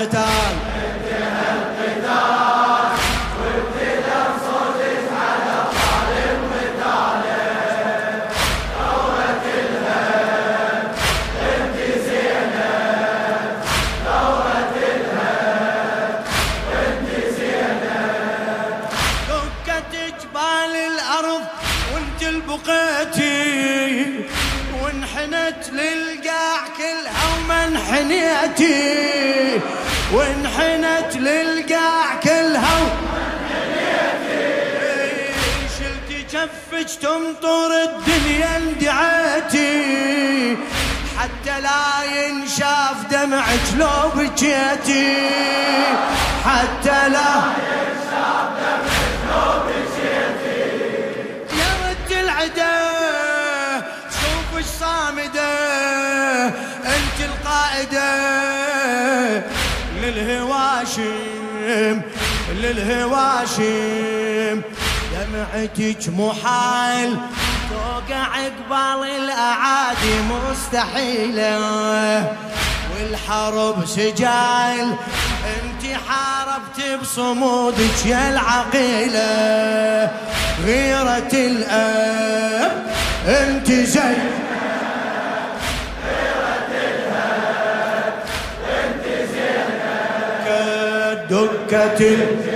القتال. وانحنت للقاع كلها. شلتي كفج تمطر الدنيا اندعيتي حتى لا ينشاف دمعك لو بكيتي حتى لا ينشاف دمعك لو بكيتي يا رد العدا شوف صامدة انت القائدة للهواشم للهواشم. دمعتك محال توقع قبال الأعادي مستحيلة. والحرب سجال انت حاربت بصمودك يا العقيلة. غيرة الأب انت زي دكة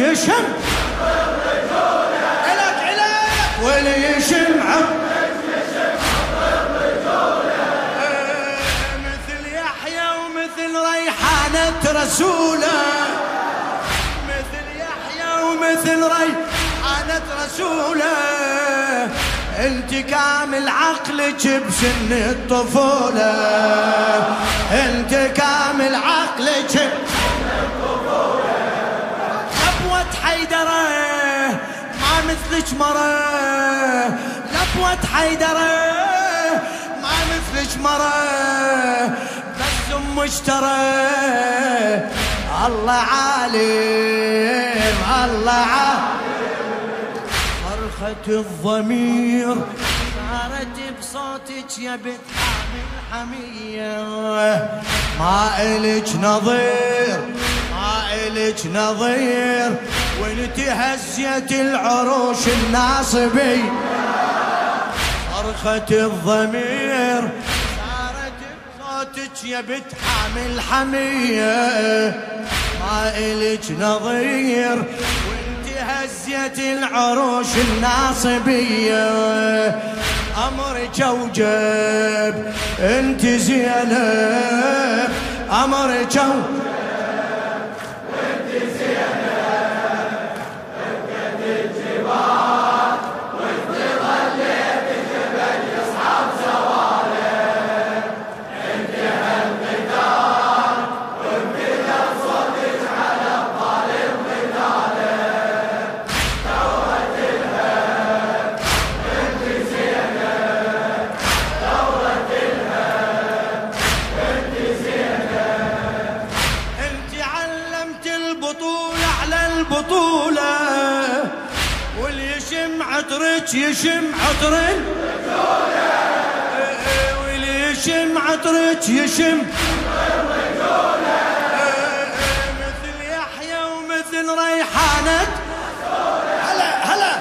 يشم. إلك إلك واللي يشم عطرك مثل يحيى ومثل ريحانة رسوله. مثل يحيى ومثل ريحانة رسوله. انت كامل عقلك بسن الطفولة. انت كامل عقلك ما مثلك مرة لبوة حيدرة ما مثلك مرة بس أم اشترى الله عالم الله عالم. صرخة الضمير صارت بصوتك يا بنت حمية ما إلك نظير ما إلك نظير. وانت هزيت العروش الناصبي؟ صرخة الضمير صارت بصوتك يا بنت حامل حمية ما إلك نظير وانت هزيت العروش الناصبية أمرك أوجب أنت زينب. أمرك أوجب البطولة. واللي يشم عطرك يشم عطر واللي يشم عطرك يشم مثل يحيى ومثل ريحانة. هلا هلا.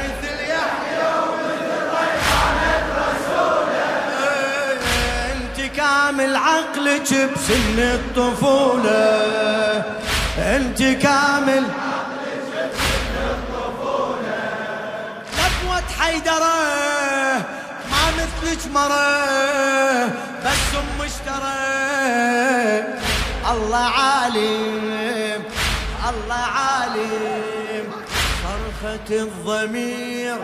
مثل يحيى ومثل ريحانة. رسوله إنت كامل عقلك بسن الطفولة. أنت كامل. لبوة حيدرة ما مثلك مرة بس أم اشترى. الله عالم الله العظيم صرخة الضمير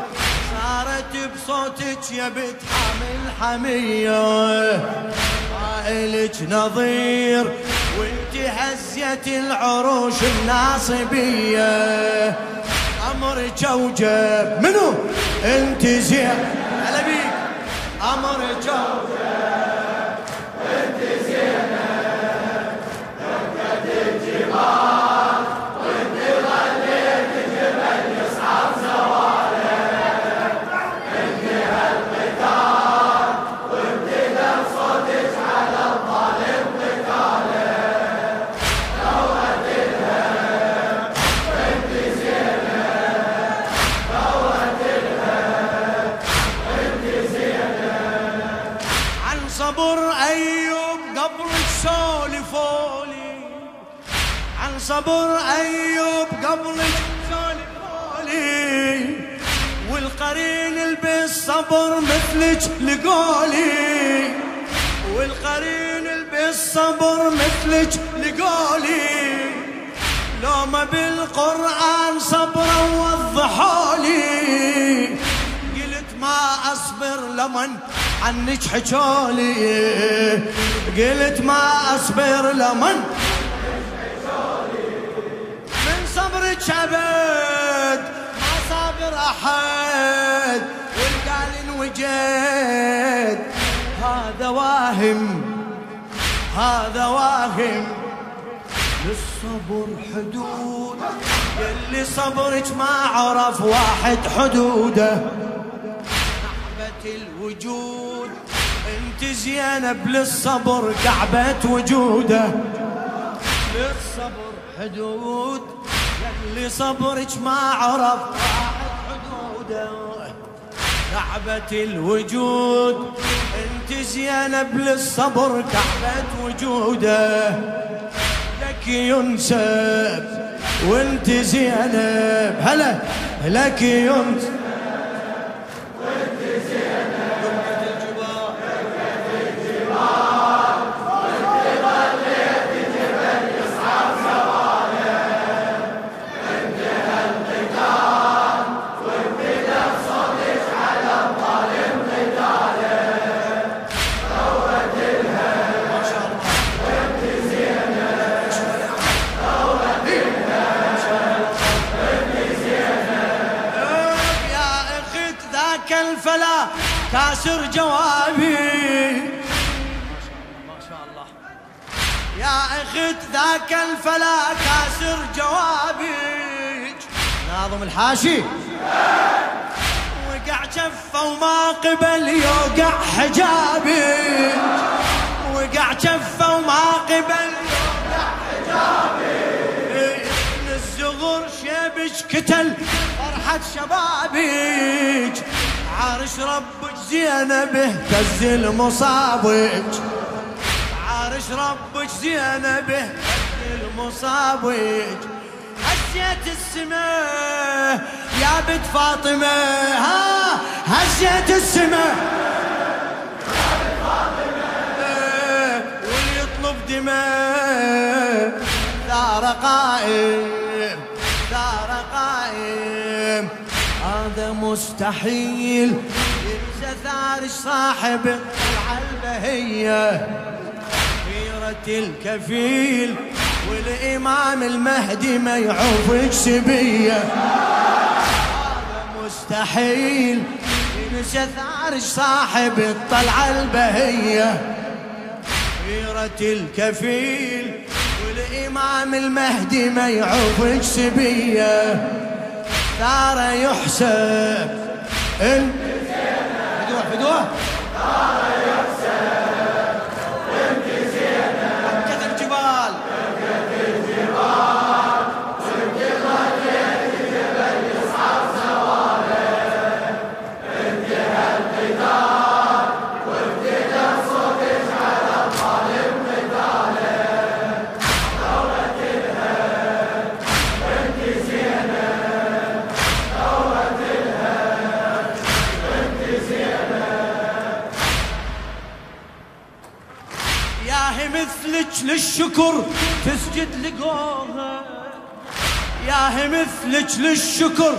صارت بصوتك يا بنت حامل حمية قائلك نظير وانت هزيت العروش الناصبية. امرك اوجب منو؟ انت زين. بيك. امرك اوجب مثلك لقولي والقرين البس صبر مثلك لقولي. لو ما بالقرآن صبر وضحولي قلت ما أصبر لمن عنك حجولي قلت ما أصبر لمن من صبرك أبد ما صابر والقال وجد هذا واهم هذا واهم. للصبر حدود يلي صبرك ما عرف واحد حدوده. الوجود انت زينب للصبر كعبة وجوده. للصبر حدود اللي صبرك ما عرف حدوده. كعبة الوجود. أنت زينب للصبر كعبة وجوده. لك ينسب وأنت زينب. هلا لك ينسب. ناظم الحاشي. وقع كفه وما قبل يوقع حجابي. وقع كفه وما قبل يوقع حجابي. من الزغر شيبش كتل فرحة شبابك عارش ربك زينب اهتز المصابك عارش ربك زينب اهتز المصابك هزيت السماء يا بنت فاطمة ها هزيت السماء واللي يطلب دماء. ثار قائم ثار قائم. هذا مستحيل. ينسى ثارش صاحب الطلعة البهية خيرة الكفيل. والإمام المهدي ما يعوفك سبية. هذا مستحيل. ينسى ثارش صاحب الطلعة البهية. خيرة الكفيل والإمام المهدي ما يعوفك سبية. ثار يحسب. ان فدوه فدوه ثار يحسب. ياهي مثلك للشكر تسجد لقوها ياهي مثلك للشكر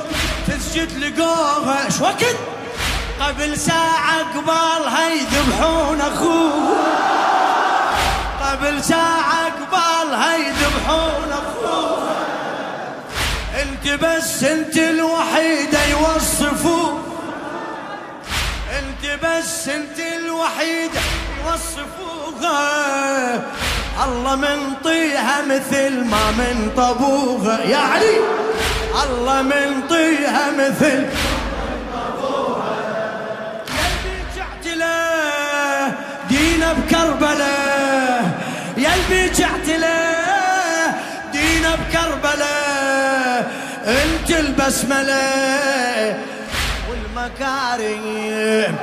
تسجد لقوها إيش وقت؟ قبل ساعة قبالها يذبحون أخوه. قبل ساعة قبالها يذبحون أخوه. انت بس انت الوحيدة يوصفوه. انت بس انت الوحيدة يوصفوها الله من طيها مثل ما من طبوها يا علي. الله من طيها مثل دينا يا جعت له دينا بكربلاء انت البسملة. والمكارم.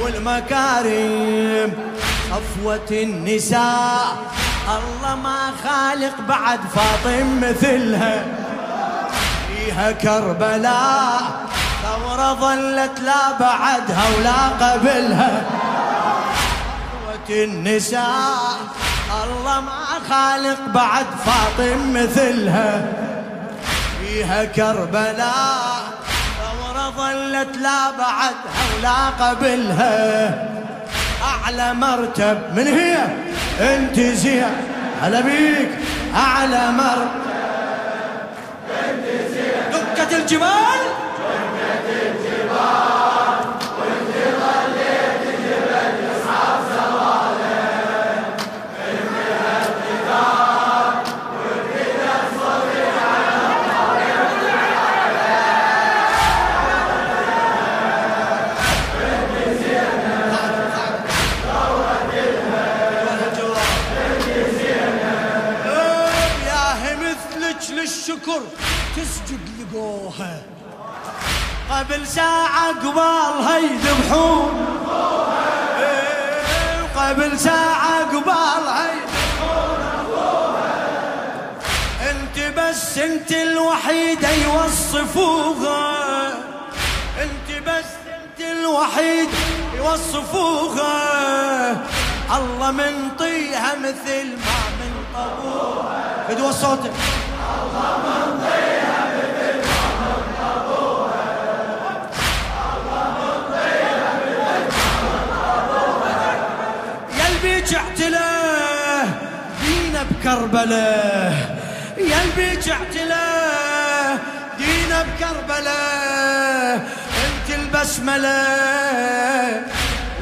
والمكارم. صفوة النساء. الله ما خالق بعد فاطم مثلها. فيها كربلاء. ثورة ظلت لا بعدها ولا قبلها. صفوة النساء. الله ما خالق بعد فاطم مثلها. فيها كربلاء. ثورة ظلت لا بعدها ولا قبلها. أعلى مرتب من هي؟ أنت زين هلا بيك. أعلى مرتب. أنت زين دكة الجبال؟ قبل ساعة قبالها يذبحون قبل ساعة قبالها يذبحون انت بس انت الوحيدة يوصفوها انت بس انت الوحيدة يوصفوها الله من طيها مثل ما من طبوها فدوى صوتك الله من طيها البيج اعتله دينا بكربلة. يا البيج اعتله دينا بكربلة. انت البسملة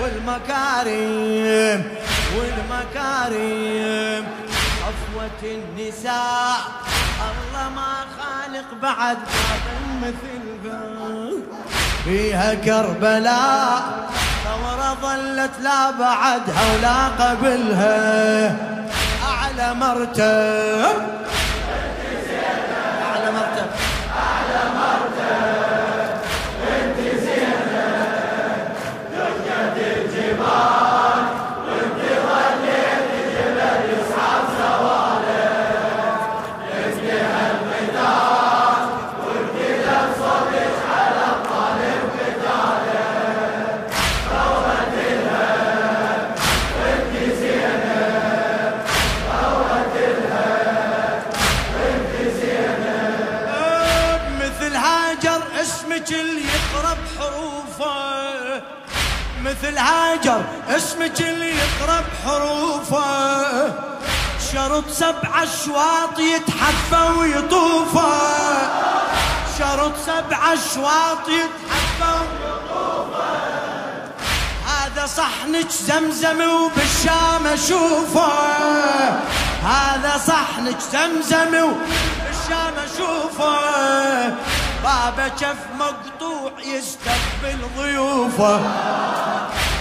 والمكارم والمكارم. صفوة النساء الله ما خالق بعد ما مثلها فيها كربلاء ثورة ظلت لا بعدها ولا قبلها. أعلى مرتب. مثل هاجر اسمك اللي يقرب حروفه. شرط سبع أشواط يتحفى ويطوفه. شرط سبع أشواط يتحفى ويطوفه. هذا صحنك زمزم وبالشام أشوفه. هذا صحنك زمزم وبالشام أشوفه. بابا كف مقطوع يستقبل ضيوفه.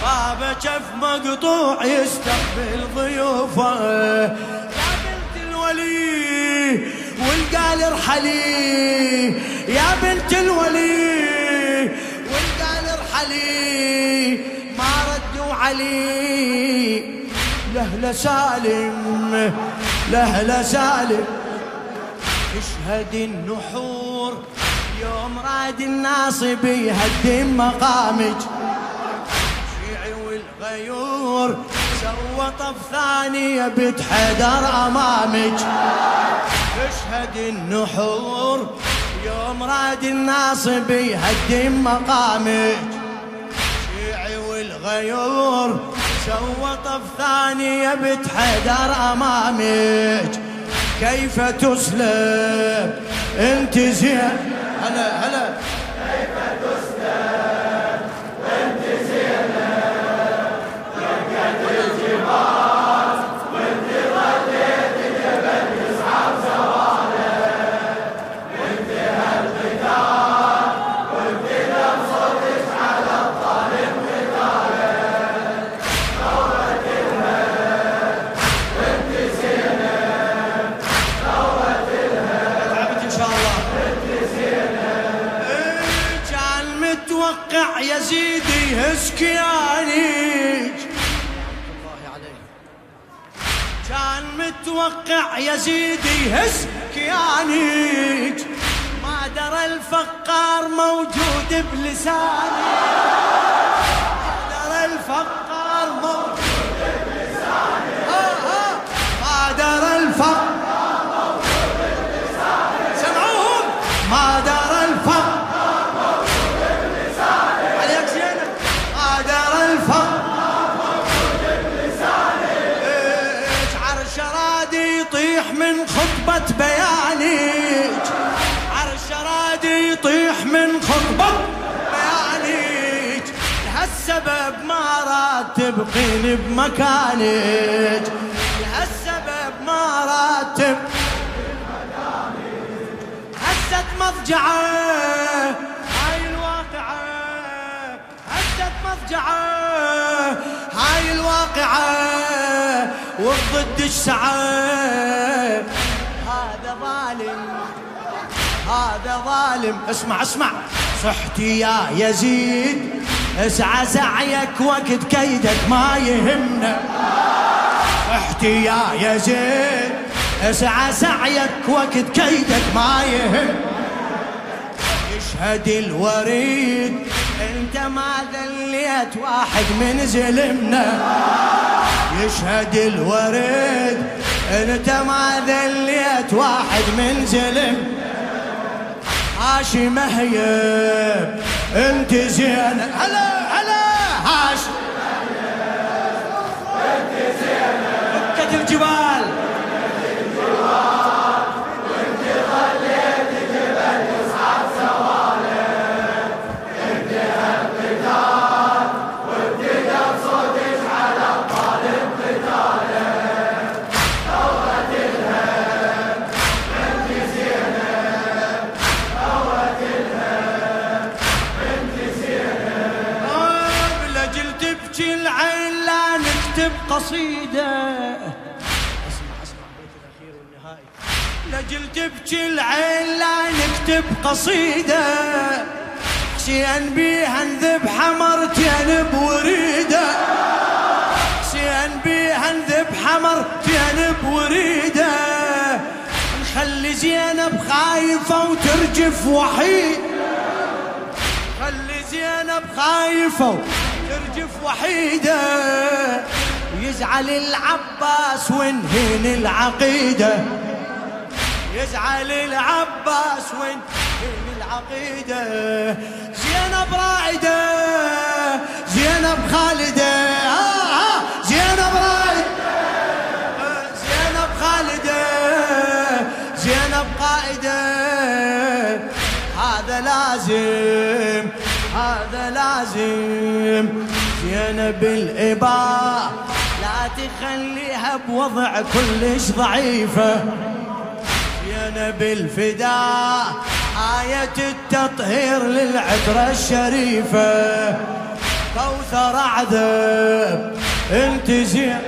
بابا كف مقطوع يستقبل ضيوفه. يا بنت الولي والقال ارحلي. يا بنت الولي والقال ارحلي. ما ردوا علي لهلا سالم لهلا سالم. اشهد النحور. يوم راد الناصب يهدم مقامك شيعي والغيور سوى طف ثانية بتحدر أمامك اشهد النحور يوم راد الناصب يهدم مقامك شيعي والغيور سوى طف ثاني بنت حيدر امامك كيف تسلب انت زين. هلا هلا. متوقع يزيد يهز كيانيك ما درى الفقار موجود بلساني تبقين بمكانك. لهالسبب ما بمكانك هزت مضجعة. هاي الواقعة. هزت مضجعة. هاي الواقعة. وضد السعى ظالم. هذا ظالم. اسمع اسمع. صحتي يا يزيد. اسعى سعيك وقت كيدك ما يهمنا. صحتي يا يزيد اسعى سعيك وقت كيدك ما يهم يشهد الوريد. انت ما ذليت واحد من زلمنا. يشهد الوريد. انت ما ذليت واحد من زلم هاشي مهيب انت زين. هلا هلا هاشي انت زين الجبال قصيدة. أسمع أسمع البيت الأخير والنهائي. لجل تبكي العين لا نكتب قصيدة. حسين بيها نذبح مرتين بوريدة حسين بيها نذبح مرتين بوريدة نخلي زينب خايفة وترجف وحيد. خلي زينب خايفة وترجف وحيدة. يزعل العباس ونهين العقيدة. يزعل العباس ونهين العقيدة. زينب رائدة زينب خالدة. آه آه زينب رائدة زينب خالدة زينب قائدة. هذا لازم هذا لازم. زينب الإباء تخليها بوضع كلش ضعيفة. يا نبي الفداء آية التطهير للعترة الشريفة. كوثر عذب انت زين